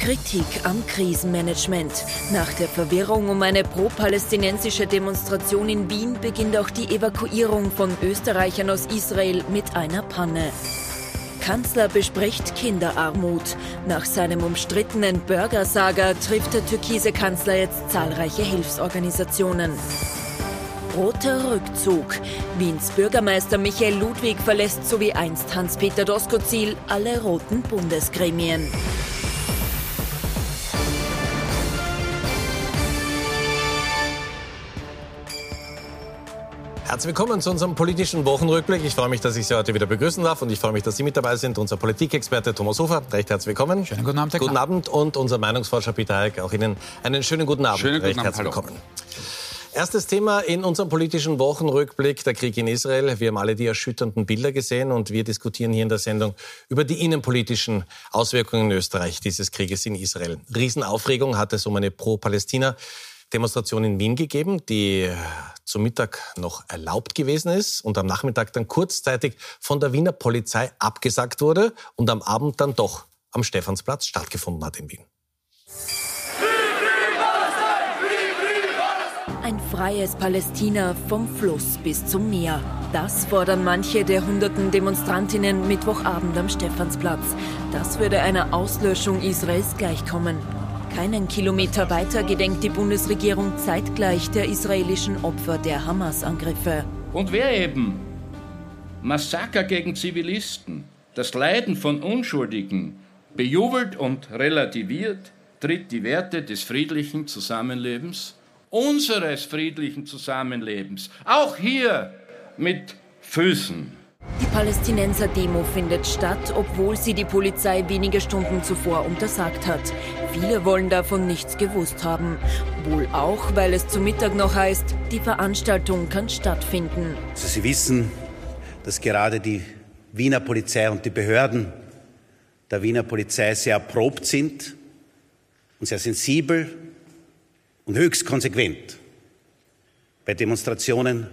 Kritik am Krisenmanagement. Nach der Verwirrung um eine pro-palästinensische Demonstration in Wien beginnt auch die Evakuierung von Österreichern aus Israel mit einer Panne. Kanzler bespricht Kinderarmut. Nach seinem umstrittenen Burgersaga trifft der türkise Kanzler jetzt zahlreiche Hilfsorganisationen. Roter Rückzug. Wiens Bürgermeister Michael Ludwig verlässt so wie einst Hans-Peter Doskozil alle roten Bundesgremien. Herzlich willkommen zu unserem politischen Wochenrückblick. Ich freue mich, dass ich Sie heute wieder begrüßen darf und ich freue mich, dass Sie mit dabei sind. Unser Politikexperte Thomas Hofer, recht herzlich willkommen. Schönen guten Abend. Herr Guten Abend und unser Meinungsforscher Peter Heik, auch Ihnen einen schönen guten Abend. Schönen recht guten Abend. herzlich willkommen. Erstes Thema in unserem politischen Wochenrückblick, der Krieg in Israel. Wir haben alle die erschütternden Bilder gesehen und wir diskutieren hier in der Sendung über die innenpolitischen Auswirkungen in Österreich dieses Krieges in Israel. Riesenaufregung hat es um eine Pro-Palästina Demonstration in Wien gegeben, die zum Mittag noch erlaubt gewesen ist und am Nachmittag dann kurzzeitig von der Wiener Polizei abgesagt wurde und am Abend dann doch am Stephansplatz stattgefunden hat in Wien. Ein freies Palästina vom Fluss bis zum Meer. Das fordern manche der hunderten Demonstrantinnen Mittwochabend am Stephansplatz. Das würde einer Auslöschung Israels gleichkommen. Keinen Kilometer weiter gedenkt die Bundesregierung zeitgleich der israelischen Opfer der Hamas-Angriffe. Und wer eben Massaker gegen Zivilisten, das Leiden von Unschuldigen bejubelt und relativiert, tritt die Werte des friedlichen Zusammenlebens, unseres friedlichen Zusammenlebens, auch hier mit Füßen. Die Palästinenser-Demo findet statt, obwohl sie die Polizei wenige Stunden zuvor untersagt hat. Viele wollen davon nichts gewusst haben. Wohl auch, weil es zu Mittag noch heißt, die Veranstaltung kann stattfinden. Also Sie wissen, dass gerade die Wiener Polizei und die Behörden der Wiener Polizei sehr erprobt sind und sehr sensibel und höchst konsequent bei Demonstrationen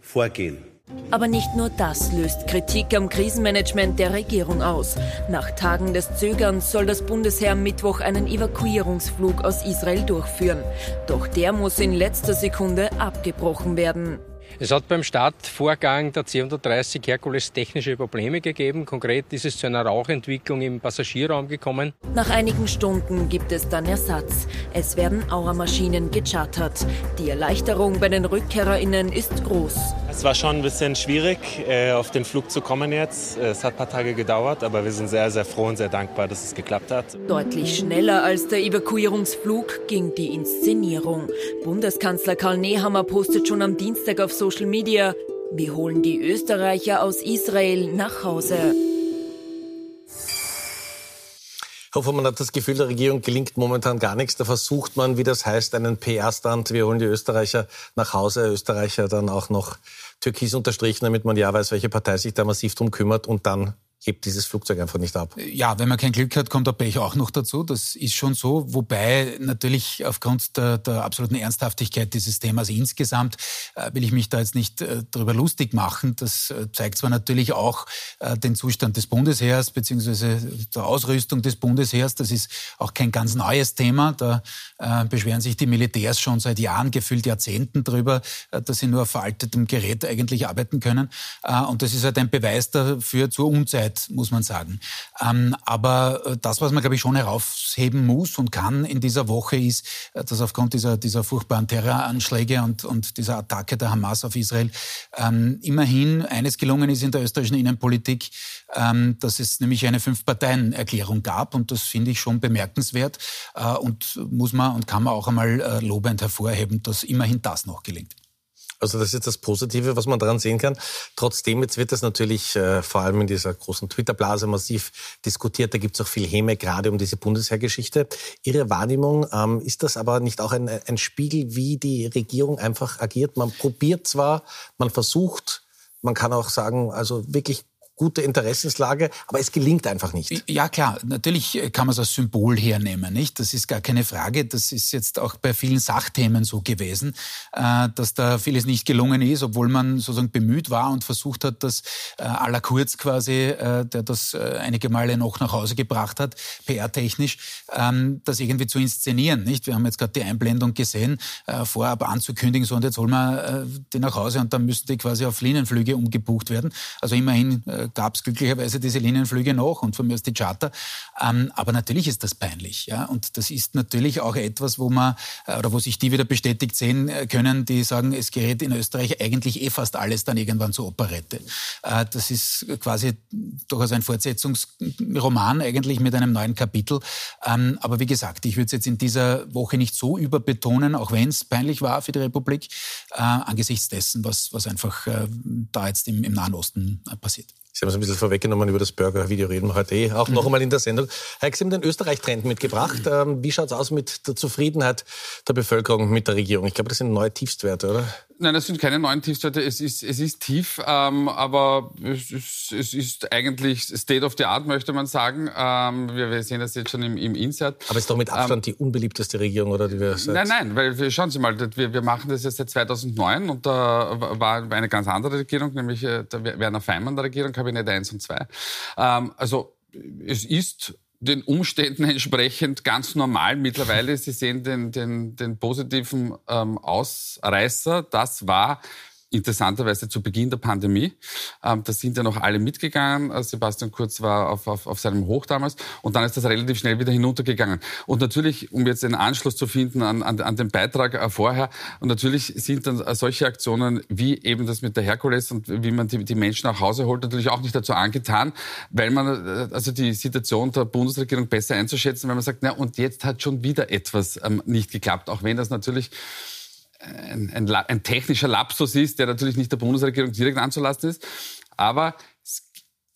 vorgehen. Aber nicht nur das löst Kritik am Krisenmanagement der Regierung aus. Nach Tagen des Zögerns soll das Bundesheer am Mittwoch einen Evakuierungsflug aus Israel durchführen. Doch der muss in letzter Sekunde abgebrochen werden. Es hat beim Startvorgang der C-130 Herkules technische Probleme gegeben. Konkret ist es zu einer Rauchentwicklung im Passagierraum gekommen. Nach einigen Stunden gibt es dann Ersatz. Es werden Auermaschinen gechartert. Die Erleichterung bei den RückkehrerInnen ist groß. Es war schon ein bisschen schwierig, äh, auf den Flug zu kommen jetzt. Es hat ein paar Tage gedauert, aber wir sind sehr, sehr froh und sehr dankbar, dass es geklappt hat. Deutlich schneller als der Evakuierungsflug ging die Inszenierung. Bundeskanzler Karl Nehammer postet schon am Dienstag auf Social Media, wir holen die Österreicher aus Israel nach Hause. Man hat das Gefühl, der Regierung gelingt momentan gar nichts. Da versucht man, wie das heißt, einen PR-Stand. Wir holen die Österreicher nach Hause. Österreicher dann auch noch türkis unterstrichen, damit man ja weiß, welche Partei sich da massiv drum kümmert. Und dann hebt dieses Flugzeug einfach nicht ab. Ja, wenn man kein Glück hat, kommt der Pech auch noch dazu. Das ist schon so. Wobei natürlich aufgrund der, der absoluten Ernsthaftigkeit dieses Themas insgesamt äh, will ich mich da jetzt nicht äh, darüber lustig machen. Das äh, zeigt zwar natürlich auch äh, den Zustand des Bundesheers beziehungsweise der Ausrüstung des Bundesheers. Das ist auch kein ganz neues Thema. Da äh, beschweren sich die Militärs schon seit Jahren, gefühlt Jahrzehnten drüber, äh, dass sie nur auf veraltetem Gerät eigentlich arbeiten können. Äh, und das ist halt ein Beweis dafür zur Unzeit muss man sagen. Ähm, aber äh, das, was man, glaube ich, schon herausheben muss und kann in dieser Woche, ist, äh, dass aufgrund dieser, dieser furchtbaren Terroranschläge und, und dieser Attacke der Hamas auf Israel ähm, immerhin eines gelungen ist in der österreichischen Innenpolitik, ähm, dass es nämlich eine Fünf-Parteien-Erklärung gab. Und das finde ich schon bemerkenswert äh, und muss man und kann man auch einmal äh, lobend hervorheben, dass immerhin das noch gelingt. Also das ist das Positive, was man daran sehen kann. Trotzdem, jetzt wird das natürlich äh, vor allem in dieser großen Twitter-Blase massiv diskutiert. Da gibt es auch viel Häme, gerade um diese Bundesheergeschichte. Ihre Wahrnehmung, ähm, ist das aber nicht auch ein, ein Spiegel, wie die Regierung einfach agiert? Man probiert zwar, man versucht, man kann auch sagen, also wirklich gute Interessenslage, aber es gelingt einfach nicht. Ja, klar, natürlich kann man es als Symbol hernehmen, nicht? Das ist gar keine Frage. Das ist jetzt auch bei vielen Sachthemen so gewesen, äh, dass da vieles nicht gelungen ist, obwohl man sozusagen bemüht war und versucht hat, dass äh, la Kurz quasi, äh, der das einige Male noch nach Hause gebracht hat, PR-technisch, ähm, das irgendwie zu inszenieren, nicht? Wir haben jetzt gerade die Einblendung gesehen, vorab anzukündigen, so und jetzt holen wir die nach Hause und dann müssen die quasi auf Linienflüge umgebucht werden. Also immerhin gab es glücklicherweise diese Linienflüge noch und von mir aus die Charter. Ähm, aber natürlich ist das peinlich. Ja? Und das ist natürlich auch etwas, wo man, äh, oder wo sich die wieder bestätigt sehen äh, können, die sagen, es gerät in Österreich eigentlich eh fast alles dann irgendwann zur Operette. Äh, das ist quasi durchaus ein Fortsetzungsroman eigentlich mit einem neuen Kapitel. Ähm, aber wie gesagt, ich würde es jetzt in dieser Woche nicht so überbetonen, auch wenn es peinlich war für die Republik, angesichts dessen, was, was einfach da jetzt im, im Nahen Osten passiert. Sie haben es ein bisschen vorweggenommen, über das Burger-Video reden wir heute eh auch noch mhm. einmal in der Sendung. Herr Sie haben den Österreich-Trend mitgebracht. Ähm, wie schaut es aus mit der Zufriedenheit der Bevölkerung mit der Regierung? Ich glaube, das sind neue Tiefstwerte, oder? Nein, das sind keine neuen Tiefstwerte. Es ist, es ist tief, ähm, aber es ist, es ist eigentlich State of the Art, möchte man sagen. Ähm, wir, wir, sehen das jetzt schon im, im Insert. Aber es ist doch mit Abstand ähm, die unbeliebteste Regierung, oder? Die wir seit nein, nein, weil schauen Sie mal, wir, wir machen das jetzt seit 2009 und da war eine ganz andere Regierung, nämlich äh, der Werner Feimann der Regierung, Kabinett 1 und 2. Ähm, also es ist den Umständen entsprechend ganz normal mittlerweile. Sie sehen den, den, den positiven ähm, Ausreißer. Das war interessanterweise zu Beginn der Pandemie. Ähm, da sind ja noch alle mitgegangen. Äh, Sebastian Kurz war auf, auf, auf seinem Hoch damals. Und dann ist das relativ schnell wieder hinuntergegangen. Und natürlich, um jetzt einen Anschluss zu finden an, an, an den Beitrag äh, vorher, und natürlich sind dann äh, solche Aktionen wie eben das mit der Herkules und wie man die, die Menschen nach Hause holt, natürlich auch nicht dazu angetan, weil man also die Situation der Bundesregierung besser einzuschätzen, weil man sagt, na und jetzt hat schon wieder etwas ähm, nicht geklappt, auch wenn das natürlich ein, ein, ein technischer Lapsus ist, der natürlich nicht der Bundesregierung direkt anzulasten ist. Aber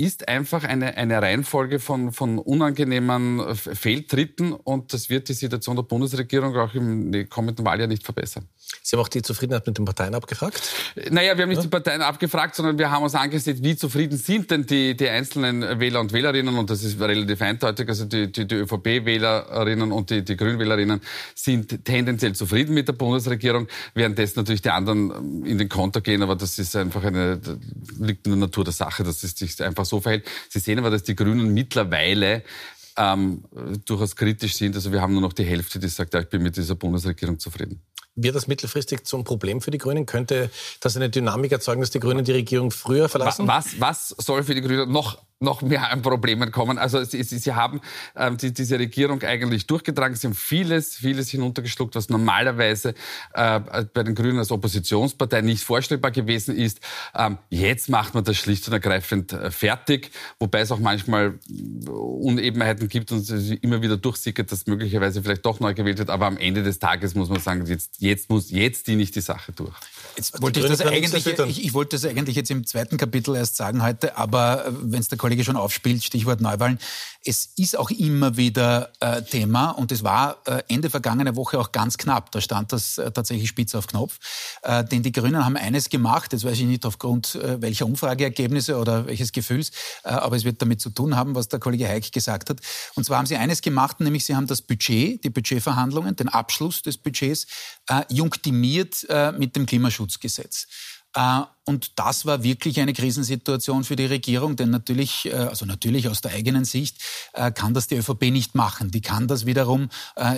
ist einfach eine, eine Reihenfolge von, von unangenehmen Fehltritten und das wird die Situation der Bundesregierung auch im kommenden Wahljahr nicht verbessern. Sie haben auch die Zufriedenheit mit den Parteien abgefragt? Naja, wir haben nicht ja. die Parteien abgefragt, sondern wir haben uns angesehen, wie zufrieden sind denn die, die einzelnen Wähler und Wählerinnen, und das ist relativ eindeutig, also die, die, die ÖVP-Wählerinnen und die, die Grünwählerinnen sind tendenziell zufrieden mit der Bundesregierung, währenddessen natürlich die anderen in den Konter gehen, aber das ist einfach eine, liegt in der Natur der Sache, dass es sich einfach so verhält. Sie sehen aber, dass die Grünen mittlerweile ähm, durchaus kritisch sind. Also wir haben nur noch die Hälfte, die sagt, ja, ich bin mit dieser Bundesregierung zufrieden. Wird das mittelfristig zum Problem für die Grünen? Könnte das eine Dynamik erzeugen, dass die Grünen die Regierung früher verlassen? Was, was soll für die Grünen noch noch mehr an Problemen kommen. Also sie, sie, sie haben ähm, die, diese Regierung eigentlich durchgetragen. Sie haben vieles, vieles hinuntergeschluckt, was normalerweise äh, bei den Grünen als Oppositionspartei nicht vorstellbar gewesen ist. Ähm, jetzt macht man das schlicht und ergreifend äh, fertig, wobei es auch manchmal Unebenheiten gibt und es immer wieder durchsickert, dass möglicherweise vielleicht doch neu gewählt wird. Aber am Ende des Tages muss man sagen, jetzt, jetzt muss jetzt die nicht die Sache durch. Jetzt wollte ich, das eigentlich, ich, ich, wollte das eigentlich jetzt im zweiten Kapitel erst sagen heute, aber äh, wenn es der Kollege schon aufspielt, Stichwort Neuwahlen, es ist auch immer wieder äh, Thema und es war äh, Ende vergangener Woche auch ganz knapp. Da stand das äh, tatsächlich spitz auf Knopf. Äh, denn die Grünen haben eines gemacht, das weiß ich nicht aufgrund äh, welcher Umfrageergebnisse oder welches Gefühls, aber es wird damit zu tun haben, was der Kollege Heik gesagt hat. Und zwar haben sie eines gemacht, nämlich sie haben das Budget, die Budgetverhandlungen, den Abschluss des Budgets junktimiert mit dem Klimaschutzgesetz. Äh, und das war wirklich eine Krisensituation für die Regierung, denn natürlich, äh, also natürlich aus der eigenen Sicht, äh, kann das die ÖVP nicht machen. Die kann das wiederum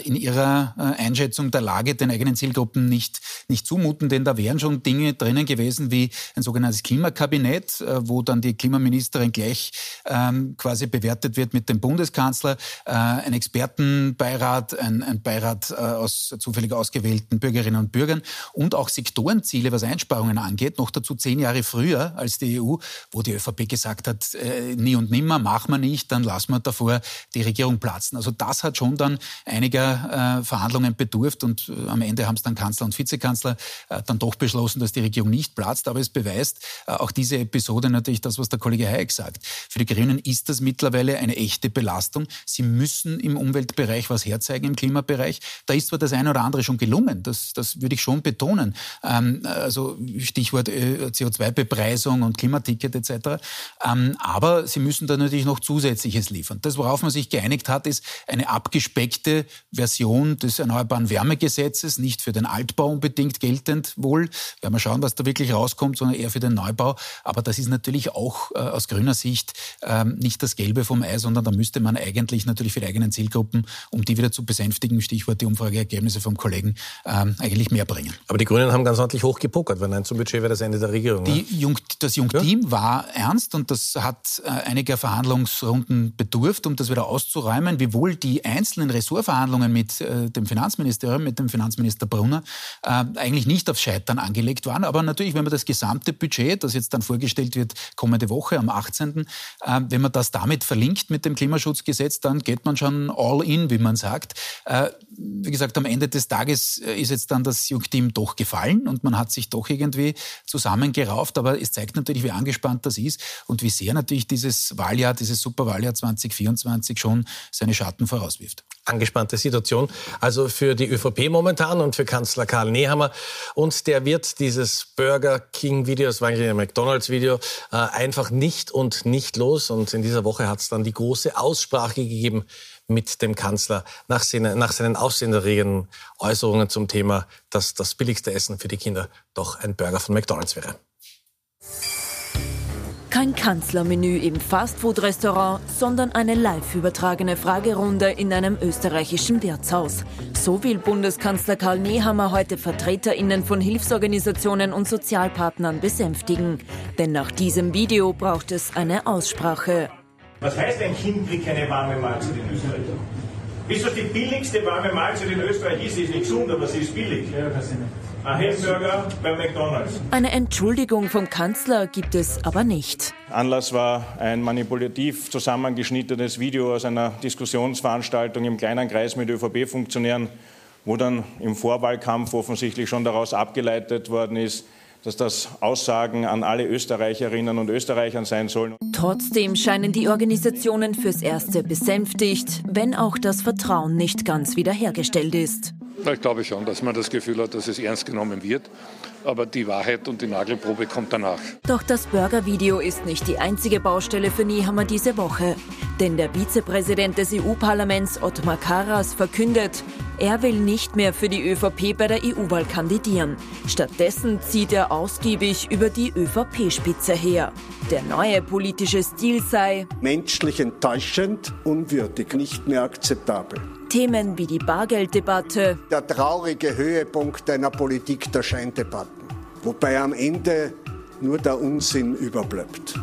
in ihrer Einschätzung der Lage den eigenen Zielgruppen nicht, nicht zumuten, denn da wären schon Dinge drinnen gewesen wie ein sogenanntes Klimakabinett, wo dann die Klimaministerin gleich ähm, quasi bewertet wird mit dem Bundeskanzler, ein Expertenbeirat, ein, ein Beirat aus zufällig ausgewählten Bürgerinnen und Bürgern und auch Sektorenziele, was Einsparungen angeht, noch dazu zehn Jahre früher als die EU, wo die ÖVP gesagt hat, äh, nie und nimmer, machen wir nicht, dann lassen wir davor die Regierung platzen. Also das hat schon dann einiger äh, Verhandlungen bedurft und äh, am Ende haben es dann Kanzler und Vizekanzler äh, dann doch beschlossen, dass die Regierung nicht platzt. Aber es beweist äh, auch diese Episode natürlich das, was der Kollege Hayek sagt. Für die Grünen ist das mittlerweile eine echte Belastung. Sie müssen im Umweltbereich was herzeigen, im Klimabereich. Da ist zwar das eine oder andere schon gelungen, das, das würde ich schon betonen. Ähm, also Stichwort CO2-Bepreisung und Klimaticket etc. Ähm, aber sie müssen da natürlich noch Zusätzliches liefern. Das, worauf man sich geeinigt hat, ist eine abgespeckte Version des Erneuerbaren Wärmegesetzes, nicht für den Altbau unbedingt geltend wohl. Werden wir schauen, was da wirklich rauskommt, sondern eher für den Neubau. Aber das ist natürlich auch äh, aus grüner Sicht ähm, nicht das Gelbe vom Ei, sondern da müsste man eigentlich natürlich für die eigenen Zielgruppen, um die wieder zu besänftigen, Stichwort die Umfrageergebnisse vom Kollegen, ähm, eigentlich mehr bringen. Aber die Grünen haben ganz ordentlich hochgepokert, weil nein zum Budget wäre das Ende der Regierung. Die? Jung, das Jungteam ja? war ernst und das hat äh, einiger Verhandlungsrunden bedurft, um das wieder auszuräumen, wiewohl die einzelnen Ressortverhandlungen mit äh, dem Finanzministerium, mit dem Finanzminister Brunner, äh, eigentlich nicht auf Scheitern angelegt waren. Aber natürlich, wenn man das gesamte Budget, das jetzt dann vorgestellt wird, kommende Woche am 18., äh, wenn man das damit verlinkt mit dem Klimaschutzgesetz, dann geht man schon all in, wie man sagt. Äh, wie gesagt, am Ende des Tages äh, ist jetzt dann das Jungteam doch gefallen und man hat sich doch irgendwie zusammengerauft. Aber es zeigt natürlich, wie angespannt das ist und wie sehr natürlich dieses Wahljahr, dieses Superwahljahr 2024 schon seine Schatten vorauswirft angespannte Situation. Also für die ÖVP momentan und für Kanzler Karl Nehammer. Und der wird dieses Burger King Video, das war eigentlich ein McDonalds Video, äh, einfach nicht und nicht los. Und in dieser Woche hat es dann die große Aussprache gegeben mit dem Kanzler nach, seine, nach seinen aufsehenerregenden Äußerungen zum Thema, dass das billigste Essen für die Kinder doch ein Burger von McDonalds wäre. Kein Kanzlermenü im Fastfood-Restaurant, sondern eine live übertragene Fragerunde in einem österreichischen Wirtshaus. So will Bundeskanzler Karl Nehammer heute VertreterInnen von Hilfsorganisationen und Sozialpartnern besänftigen. Denn nach diesem Video braucht es eine Aussprache. Was heißt ein Kind kriegt keine warme Mahlzeit in Österreich? Wisst ihr, die billigste warme Mahlzeit in Österreich ist? Sie ist nicht gesund, aber sie ist billig. Ein Hamburger bei McDonalds. Eine Entschuldigung vom Kanzler gibt es aber nicht. Anlass war ein manipulativ zusammengeschnittenes Video aus einer Diskussionsveranstaltung im kleinen Kreis mit ÖVP-Funktionären, wo dann im Vorwahlkampf offensichtlich schon daraus abgeleitet worden ist, dass das Aussagen an alle Österreicherinnen und Österreichern sein sollen. Trotzdem scheinen die Organisationen fürs Erste besänftigt, wenn auch das Vertrauen nicht ganz wiederhergestellt ist. Ich glaube schon, dass man das Gefühl hat, dass es ernst genommen wird. Aber die Wahrheit und die Nagelprobe kommt danach. Doch das Burger-Video ist nicht die einzige Baustelle für Niehammer diese Woche. Denn der Vizepräsident des EU-Parlaments Ottmar Karas verkündet, er will nicht mehr für die ÖVP bei der EU-Wahl kandidieren. Stattdessen zieht er ausgiebig über die ÖVP-Spitze her. Der neue politische Stil sei menschlich enttäuschend, unwürdig, nicht mehr akzeptabel. Themen wie die Bargelddebatte. Der traurige Höhepunkt einer Politik der Scheindebatten, wobei am Ende nur der Unsinn überbleibt.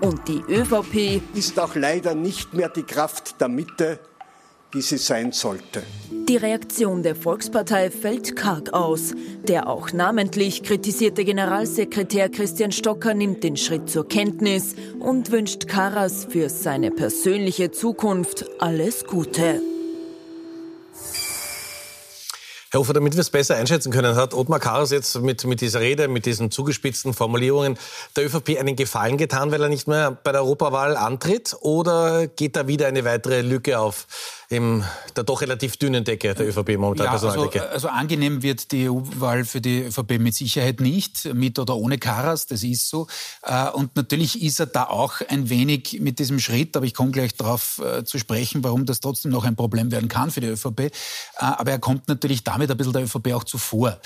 Und die ÖVP ist auch leider nicht mehr die Kraft der Mitte, wie sie sein sollte. Die Reaktion der Volkspartei fällt karg aus. Der auch namentlich kritisierte Generalsekretär Christian Stocker nimmt den Schritt zur Kenntnis und wünscht Karas für seine persönliche Zukunft alles Gute. Herr Ufer, damit wir es besser einschätzen können, hat Ottmar Karas jetzt mit, mit dieser Rede, mit diesen zugespitzten Formulierungen der ÖVP einen Gefallen getan, weil er nicht mehr bei der Europawahl antritt? Oder geht da wieder eine weitere Lücke auf? in der doch relativ dünnen Decke der ÖVP momentan, ja, also, also angenehm wird die EU-Wahl für die ÖVP mit Sicherheit nicht, mit oder ohne Karas, das ist so. Äh, und natürlich ist er da auch ein wenig mit diesem Schritt, aber ich komme gleich darauf äh, zu sprechen, warum das trotzdem noch ein Problem werden kann für die ÖVP. Äh, aber er kommt natürlich damit ein bisschen der ÖVP auch zuvor.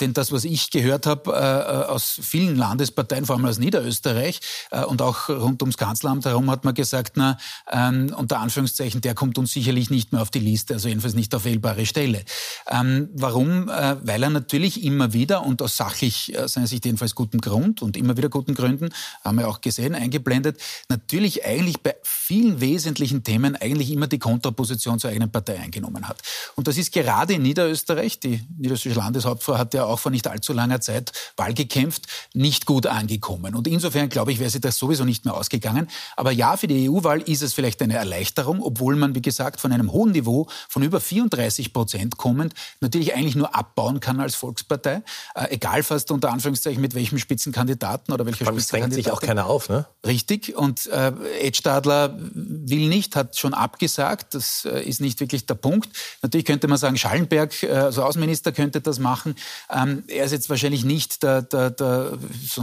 Denn das, was ich gehört habe aus vielen Landesparteien, vor allem aus Niederösterreich und auch rund ums Kanzleramt herum, hat man gesagt, na, ähm, unter Anführungszeichen, der kommt uns sicherlich nicht mehr auf die Liste, also jedenfalls nicht auf wählbare Stelle. Ähm, warum? Äh, weil er natürlich immer wieder und aus sachlich äh, seiner Sicht jedenfalls gutem Grund und immer wieder guten Gründen, haben wir auch gesehen, eingeblendet, natürlich eigentlich bei vielen wesentlichen Themen eigentlich immer die Kontraposition zur eigenen Partei eingenommen hat. Und das ist gerade in Niederösterreich, die niederösterreichische Landeshauptfrau hat ja auch vor nicht allzu langer Zeit Wahl gekämpft, nicht gut angekommen. Und insofern, glaube ich, wäre sie das sowieso nicht mehr ausgegangen. Aber ja, für die EU-Wahl ist es vielleicht eine Erleichterung, obwohl man, wie gesagt, von einem hohen Niveau von über 34 Prozent kommend natürlich eigentlich nur abbauen kann als Volkspartei. Äh, egal fast unter Anführungszeichen mit welchem Spitzenkandidaten oder welcher Spitzenkandidatin. drängt sich auch keiner auf, ne? Richtig. Und äh, Ed Stadler will nicht, hat schon abgesagt. Das äh, ist nicht wirklich der Punkt. Natürlich könnte man sagen, Schallenberg äh, also Außenminister könnte das machen. Ähm, er ist jetzt wahrscheinlich nicht der, der, der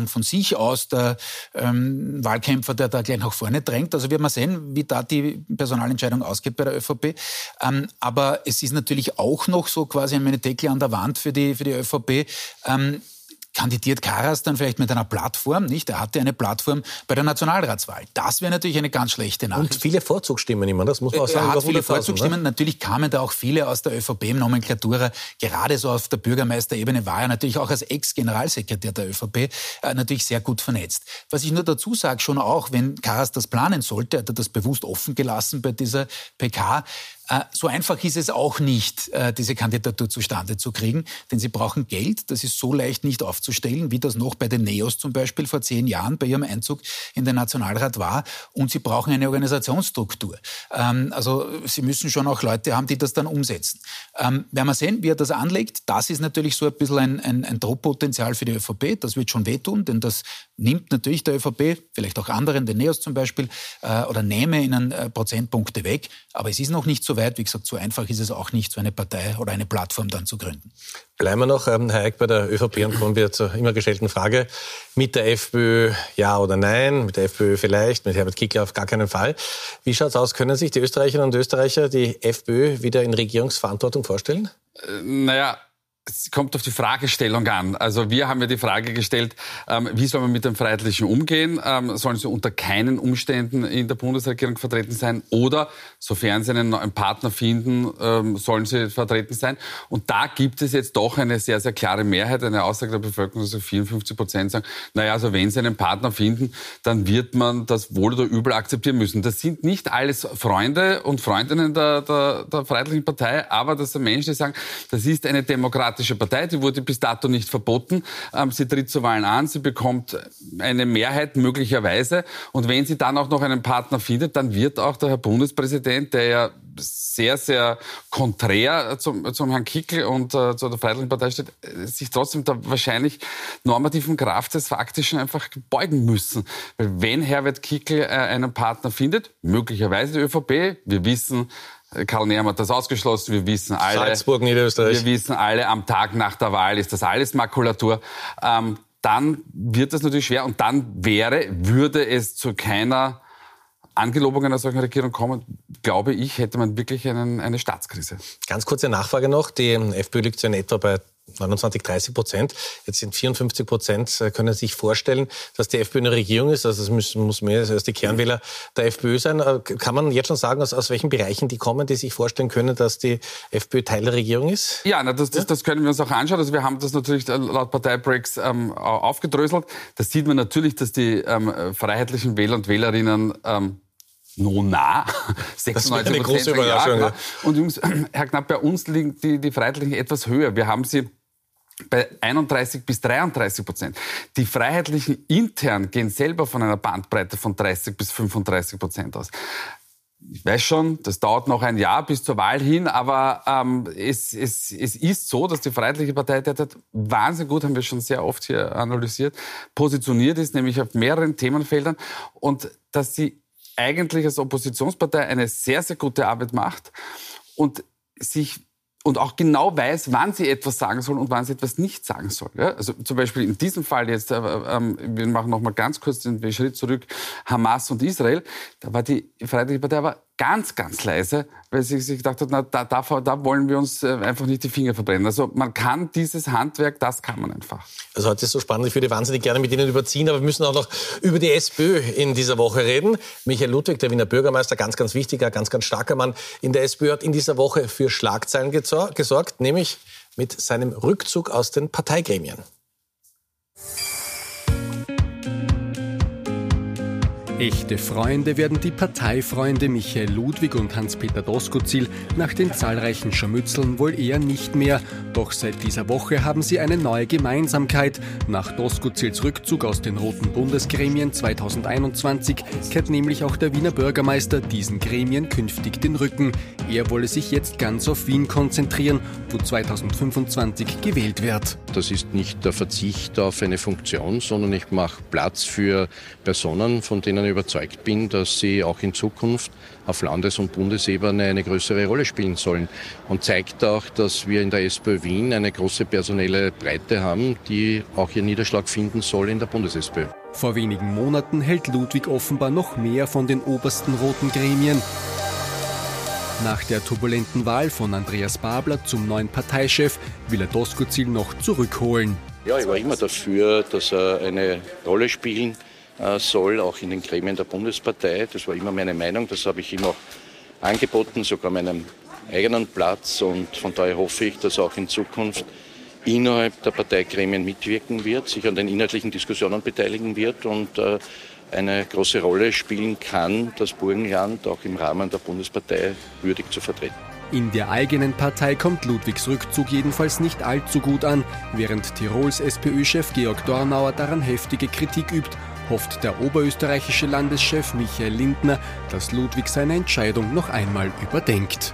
von sich aus der ähm, Wahlkämpfer, der da gleich nach vorne drängt. Also wird man sehen, wie da die Personalentscheidung ausgeht bei der ÖVP. Ähm, aber es ist natürlich auch noch so quasi eine Deckel an der Wand für die, für die ÖVP. Ähm, kandidiert Karas dann vielleicht mit einer Plattform, nicht? Er hatte eine Plattform bei der Nationalratswahl. Das wäre natürlich eine ganz schlechte Nachricht. Und viele Vorzugsstimmen immer, das muss man auch sagen. Er hat viele Vorzugsstimmen. Ne? Natürlich kamen da auch viele aus der ÖVP-Nomenklatura. Gerade so auf der Bürgermeisterebene war er natürlich auch als Ex-Generalsekretär der ÖVP äh, natürlich sehr gut vernetzt. Was ich nur dazu sage, schon auch, wenn Karas das planen sollte, hat er das bewusst offen gelassen bei dieser PK, so einfach ist es auch nicht, äh, diese Kandidatur zustande zu kriegen, denn sie brauchen Geld. Das ist so leicht nicht aufzustellen, wie das noch bei den Neos zum Beispiel vor zehn Jahren bei ihrem Einzug in den Nationalrat war. Und sie brauchen eine Organisationsstruktur. Ähm, also sie müssen schon auch Leute haben, die das dann umsetzen. Ähm, werden wir sehen, wie er das anlegt. Das ist natürlich so ein bisschen ein, ein, ein Druckpotenzial für die ÖVP. Das wird schon wehtun, denn das nimmt natürlich der ÖVP, vielleicht auch anderen, den Neos zum Beispiel, äh, oder nehme ihnen Prozentpunkte weg. Aber es ist noch nicht so weit weit. Wie gesagt, so einfach ist es auch nicht, so eine Partei oder eine Plattform dann zu gründen. Bleiben wir noch, ähm, Herr Eick, bei der ÖVP und kommen wir zur immer gestellten Frage. Mit der FPÖ ja oder nein? Mit der FPÖ vielleicht? Mit Herbert Kickler auf gar keinen Fall. Wie schaut es aus? Können sich die Österreicherinnen und Österreicher die FPÖ wieder in Regierungsverantwortung vorstellen? Äh, naja, es kommt auf die Fragestellung an. Also wir haben ja die Frage gestellt, ähm, wie soll man mit dem Freiheitlichen umgehen? Ähm, sollen sie unter keinen Umständen in der Bundesregierung vertreten sein? Oder, sofern sie einen neuen Partner finden, ähm, sollen sie vertreten sein? Und da gibt es jetzt doch eine sehr, sehr klare Mehrheit, eine Aussage der Bevölkerung, also 54 Prozent sagen, naja, also wenn sie einen Partner finden, dann wird man das wohl oder übel akzeptieren müssen. Das sind nicht alles Freunde und Freundinnen der, der, der Freiheitlichen Partei, aber das sind Menschen, die sagen, das ist eine demokratische Demokratische Partei, die wurde bis dato nicht verboten. Ähm, sie tritt zu Wahlen an, sie bekommt eine Mehrheit möglicherweise. Und wenn sie dann auch noch einen Partner findet, dann wird auch der Herr Bundespräsident, der ja sehr, sehr konträr zum, zum Herrn Kickel und äh, zu der Freiheitlichen Partei steht, äh, sich trotzdem der wahrscheinlich normativen Kraft des Faktischen einfach beugen müssen. Weil wenn Herbert Kickel äh, einen Partner findet, möglicherweise die ÖVP, wir wissen, Karl Nehammer hat das ausgeschlossen. Wir wissen alle. Salzburg, Niederösterreich. Wir wissen alle, am Tag nach der Wahl ist das alles Makulatur. Ähm, dann wird das natürlich schwer und dann wäre, würde es zu keiner Angelobung einer solchen Regierung kommen, glaube ich, hätte man wirklich einen, eine Staatskrise. Ganz kurze Nachfrage noch. Die FPÖ liegt so in etwa bei 29, 30 Prozent. Jetzt sind 54 Prozent, äh, können sich vorstellen, dass die FPÖ eine Regierung ist. Also es muss, muss mehr als die Kernwähler der FPÖ sein. Äh, kann man jetzt schon sagen, aus, aus welchen Bereichen die kommen, die sich vorstellen können, dass die FPÖ Teil der Regierung ist? Ja, na, das, das, das können wir uns auch anschauen. Also wir haben das natürlich laut Parteibreaks ähm, aufgedröselt. Da sieht man natürlich, dass die ähm, freiheitlichen Wähler und Wählerinnen ähm, no nah. 96 das ist eine große Überraschung. Ja, und Jungs, Herr Knapp, bei uns liegen die, die Freiheitlichen etwas höher. Wir haben sie bei 31 bis 33 Prozent. Die Freiheitlichen intern gehen selber von einer Bandbreite von 30 bis 35 Prozent aus. Ich weiß schon, das dauert noch ein Jahr bis zur Wahl hin, aber ähm, es, es, es ist so, dass die Freiheitliche Partei derzeit wahnsinnig gut, haben wir schon sehr oft hier analysiert, positioniert ist, nämlich auf mehreren Themenfeldern und dass sie eigentlich als Oppositionspartei eine sehr, sehr gute Arbeit macht und sich und auch genau weiß, wann sie etwas sagen soll und wann sie etwas nicht sagen soll. Ja? Also zum Beispiel in diesem Fall jetzt, äh, äh, wir machen noch mal ganz kurz den Schritt zurück, Hamas und Israel, da war die Freiheitliche Partei aber ganz, ganz leise, weil sie sich gedacht hat, na, da, da, da wollen wir uns äh, einfach nicht die Finger verbrennen. Also man kann dieses Handwerk, das kann man einfach. Also heute ist so spannend, ich würde wahnsinnig gerne mit Ihnen überziehen, aber wir müssen auch noch über die SPÖ in dieser Woche reden. Michael Ludwig, der Wiener Bürgermeister, ganz, ganz wichtiger, ganz, ganz starker Mann in der SPÖ, hat in dieser Woche für Schlagzeilen gesorgt, nämlich mit seinem Rückzug aus den Parteigremien. Echte Freunde werden die Parteifreunde Michael Ludwig und Hans-Peter Doskozil nach den zahlreichen Scharmützeln wohl eher nicht mehr. Doch seit dieser Woche haben sie eine neue Gemeinsamkeit. Nach Doskozils Rückzug aus den Roten Bundesgremien 2021 kehrt nämlich auch der Wiener Bürgermeister diesen Gremien künftig den Rücken. Er wolle sich jetzt ganz auf Wien konzentrieren, wo 2025 gewählt wird. Das ist nicht der Verzicht auf eine Funktion, sondern ich mache Platz für Personen, von denen überzeugt bin, dass sie auch in Zukunft auf Landes- und Bundesebene eine größere Rolle spielen sollen. Und zeigt auch, dass wir in der SPÖ Wien eine große personelle Breite haben, die auch ihren Niederschlag finden soll in der Bundes-SPÖ. Vor wenigen Monaten hält Ludwig offenbar noch mehr von den obersten roten Gremien. Nach der turbulenten Wahl von Andreas Babler zum neuen Parteichef will er Doskozil noch zurückholen. Ja, ich war immer dafür, dass er eine Rolle spielen soll, auch in den Gremien der Bundespartei. Das war immer meine Meinung, das habe ich ihm auch angeboten, sogar meinem eigenen Platz. Und von daher hoffe ich, dass er auch in Zukunft innerhalb der Parteigremien mitwirken wird, sich an den inhaltlichen Diskussionen beteiligen wird und äh, eine große Rolle spielen kann, das Burgenland auch im Rahmen der Bundespartei würdig zu vertreten. In der eigenen Partei kommt Ludwigs Rückzug jedenfalls nicht allzu gut an. Während Tirols SPÖ-Chef Georg Dornauer daran heftige Kritik übt, hofft der oberösterreichische Landeschef Michael Lindner, dass Ludwig seine Entscheidung noch einmal überdenkt.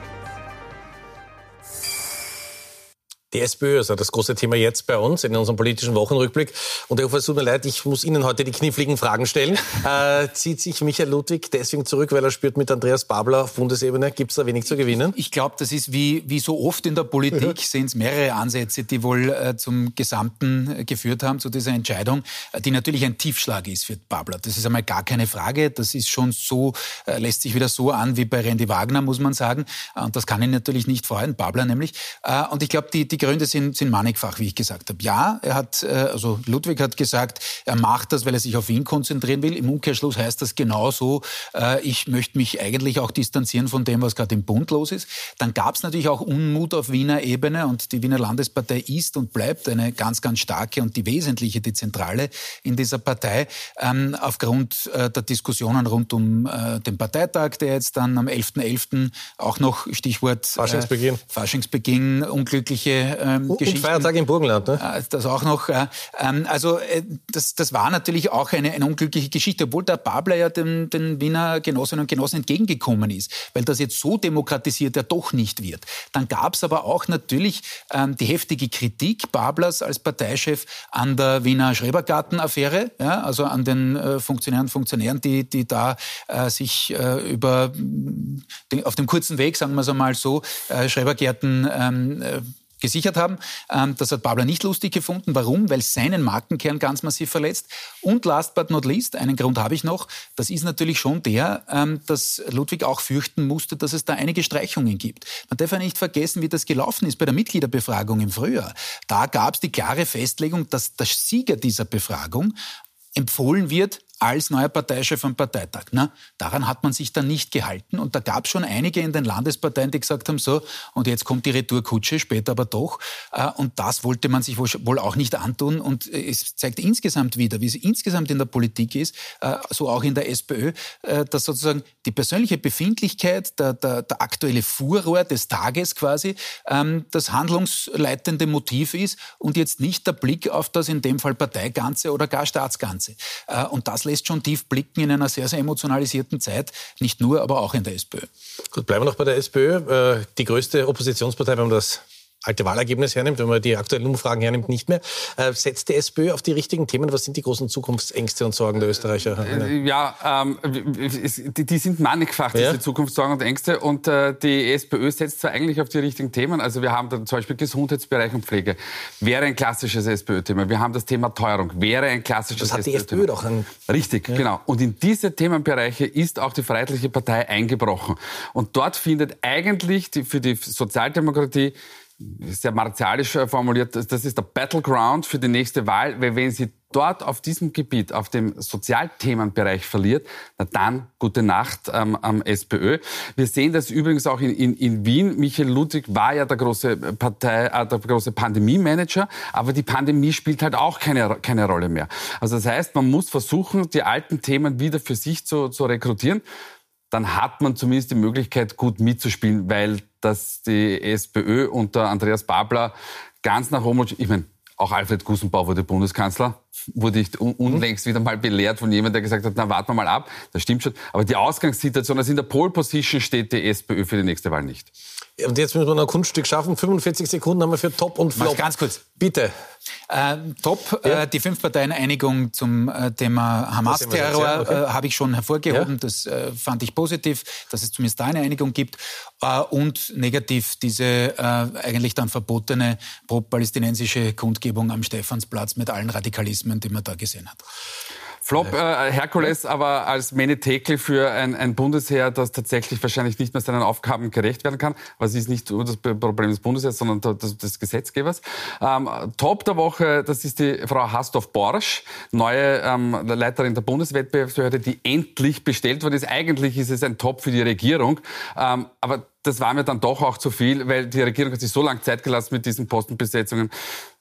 Die SPÖ, also das große Thema jetzt bei uns in unserem politischen Wochenrückblick. Und Herr Hofer, es tut mir leid, ich muss Ihnen heute die kniffligen Fragen stellen. Äh, zieht sich Michael Ludwig deswegen zurück, weil er spürt mit Andreas Babler auf Bundesebene, gibt es da wenig zu gewinnen? Ich, ich glaube, das ist wie, wie so oft in der Politik, sind es mehrere Ansätze, die wohl äh, zum Gesamten äh, geführt haben, zu dieser Entscheidung, äh, die natürlich ein Tiefschlag ist für Babler. Das ist einmal gar keine Frage. Das ist schon so, äh, lässt sich wieder so an wie bei Randy Wagner, muss man sagen. Und das kann ihn natürlich nicht freuen, Babler nämlich. Und ich glaube, die, die Gründe sind, sind mannigfach, wie ich gesagt habe. Ja, er hat, äh, also Ludwig hat gesagt, er macht das, weil er sich auf ihn konzentrieren will. Im Umkehrschluss heißt das genauso, äh, ich möchte mich eigentlich auch distanzieren von dem, was gerade im Bund los ist. Dann gab es natürlich auch Unmut auf Wiener Ebene und die Wiener Landespartei ist und bleibt eine ganz, ganz starke und die wesentliche, die zentrale in dieser Partei, ähm, aufgrund äh, der Diskussionen rund um den Parteitag, der jetzt dann am 11.11. .11. auch noch Stichwort Faschingsbeginn, Faschingsbeginn unglückliche ähm, und Geschichten. Feiertag im Burgenland, ne? Äh, das auch noch. Äh, also äh, das, das war natürlich auch eine, eine unglückliche Geschichte, obwohl der Babler ja den, den Wiener Genossinnen und Genossen entgegengekommen ist, weil das jetzt so demokratisiert ja doch nicht wird. Dann gab es aber auch natürlich ähm, die heftige Kritik Bablers als Parteichef an der Wiener Schrebergarten-Affäre, ja, also an den äh, Funktionären und Funktionären, die, die da äh, sich äh, über den, auf dem kurzen Weg, sagen wir es einmal so, äh, Schrebergärten ähm, gesichert haben. Ähm, das hat Babler nicht lustig gefunden. Warum? Weil seinen Markenkern ganz massiv verletzt. Und last but not least, einen Grund habe ich noch, das ist natürlich schon der, ähm, dass Ludwig auch fürchten musste, dass es da einige Streichungen gibt. Man darf ja nicht vergessen, wie das gelaufen ist bei der Mitgliederbefragung im Frühjahr. Da gab es die klare Festlegung, dass der Sieger dieser Befragung empfohlen wird, als neuer Parteichef am Parteitag. Na, daran hat man sich dann nicht gehalten. Und da gab es schon einige in den Landesparteien, die gesagt haben, so, und jetzt kommt die Retourkutsche, später aber doch. Äh, und das wollte man sich wohl auch nicht antun. Und äh, es zeigt insgesamt wieder, wie es insgesamt in der Politik ist, äh, so auch in der SPÖ, dass sozusagen die persönliche Befindlichkeit, der, der, der aktuelle Furor des Tages quasi, ähm, das handlungsleitende Motiv ist und jetzt nicht der Blick auf das in dem Fall Parteiganze oder gar Staatsganze. Und das lässt schon tief blicken in einer sehr, sehr emotionalisierten Zeit. Nicht nur, aber auch in der SPÖ. Gut, bleiben wir noch bei der SPÖ. Äh, die größte Oppositionspartei, wenn man das alte Wahlergebnis hernimmt, wenn man die aktuellen Umfragen hernimmt, nicht mehr. Äh, setzt die SPÖ auf die richtigen Themen? Was sind die großen Zukunftsängste und Sorgen der Österreicher? Äh, ja, ähm, die, sind mannigfach, diese ja? Zukunftssorgen und Ängste. Und äh, die SPÖ setzt zwar eigentlich auf die richtigen Themen. Also wir haben da zum Beispiel Gesundheitsbereich und Pflege. Wäre ein klassisches SPÖ-Thema. Wir haben das Thema Teuerung. Wäre ein klassisches SPÖ-Thema. Das hat die SPÖ doch. Ein Richtig, ja. genau. Und in diese Themenbereiche ist auch die Freiheitliche Partei eingebrochen. Und dort findet eigentlich die, für die Sozialdemokratie sehr martialisch äh, formuliert, das ist der Battleground für die nächste Wahl, weil wenn sie dort auf diesem Gebiet, auf dem Sozialthemenbereich verliert, na dann gute Nacht ähm, am SPÖ. Wir sehen das übrigens auch in, in, in Wien. Michael Ludwig war ja der große Partei, äh, der große Pandemie-Manager, aber die Pandemie spielt halt auch keine, keine Rolle mehr. Also das heißt, man muss versuchen, die alten Themen wieder für sich zu, zu rekrutieren dann hat man zumindest die Möglichkeit, gut mitzuspielen, weil das die SPÖ unter Andreas Babler ganz nach oben, ich meine, auch Alfred Gusenbauer wurde Bundeskanzler. Wurde ich unlängst wieder mal belehrt von jemandem, der gesagt hat, na warten wir mal ab, das stimmt schon. Aber die Ausgangssituation, also in der Pole Position steht die SPÖ für die nächste Wahl nicht. Und jetzt müssen wir noch ein Kunststück schaffen. 45 Sekunden haben wir für Top und Flop. Mach ganz kurz. Bitte. Äh, top, ja. äh, die Fünf-Parteien-Einigung zum äh, Thema Hamas-Terror okay. Äh, habe ich schon hervorgehoben. Ja. Das äh, fand ich positiv, dass es zumindest da eine Einigung gibt. Äh, und negativ diese eigentlich dann verbotene pro-palästinensische Kundgebung am Stephansplatz mit allen Radikalismen, die man da gesehen hat. Flop äh, Herkules aber als Menetekel für ein, ein Bundesheer, das tatsächlich wahrscheinlich nicht mehr seinen Aufgaben gerecht werden kann. Was ist nicht nur das Problem des Bundesheers, sondern des, des Gesetzgebers. Ähm, Top der Woche, das ist die Frau Hastorf-Borsch, neue ähm, Leiterin der Bundeswettbewerbsbehörde, die endlich bestellt worden ist. Eigentlich ist es ein Top für die Regierung. Ähm, aber das war mir dann doch auch zu viel, weil die Regierung hat sich so lange Zeit gelassen mit diesen Postenbesetzungen,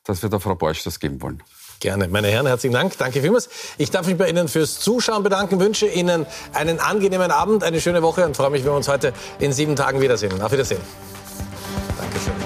dass wir der Frau Borsch das geben wollen. Gerne. Meine Herren, herzlichen Dank. Danke vielmals. Ich darf mich bei Ihnen fürs Zuschauen bedanken, wünsche Ihnen einen angenehmen Abend, eine schöne Woche und freue mich, wenn wir uns heute in sieben Tagen wiedersehen. Auf Wiedersehen. Dankeschön.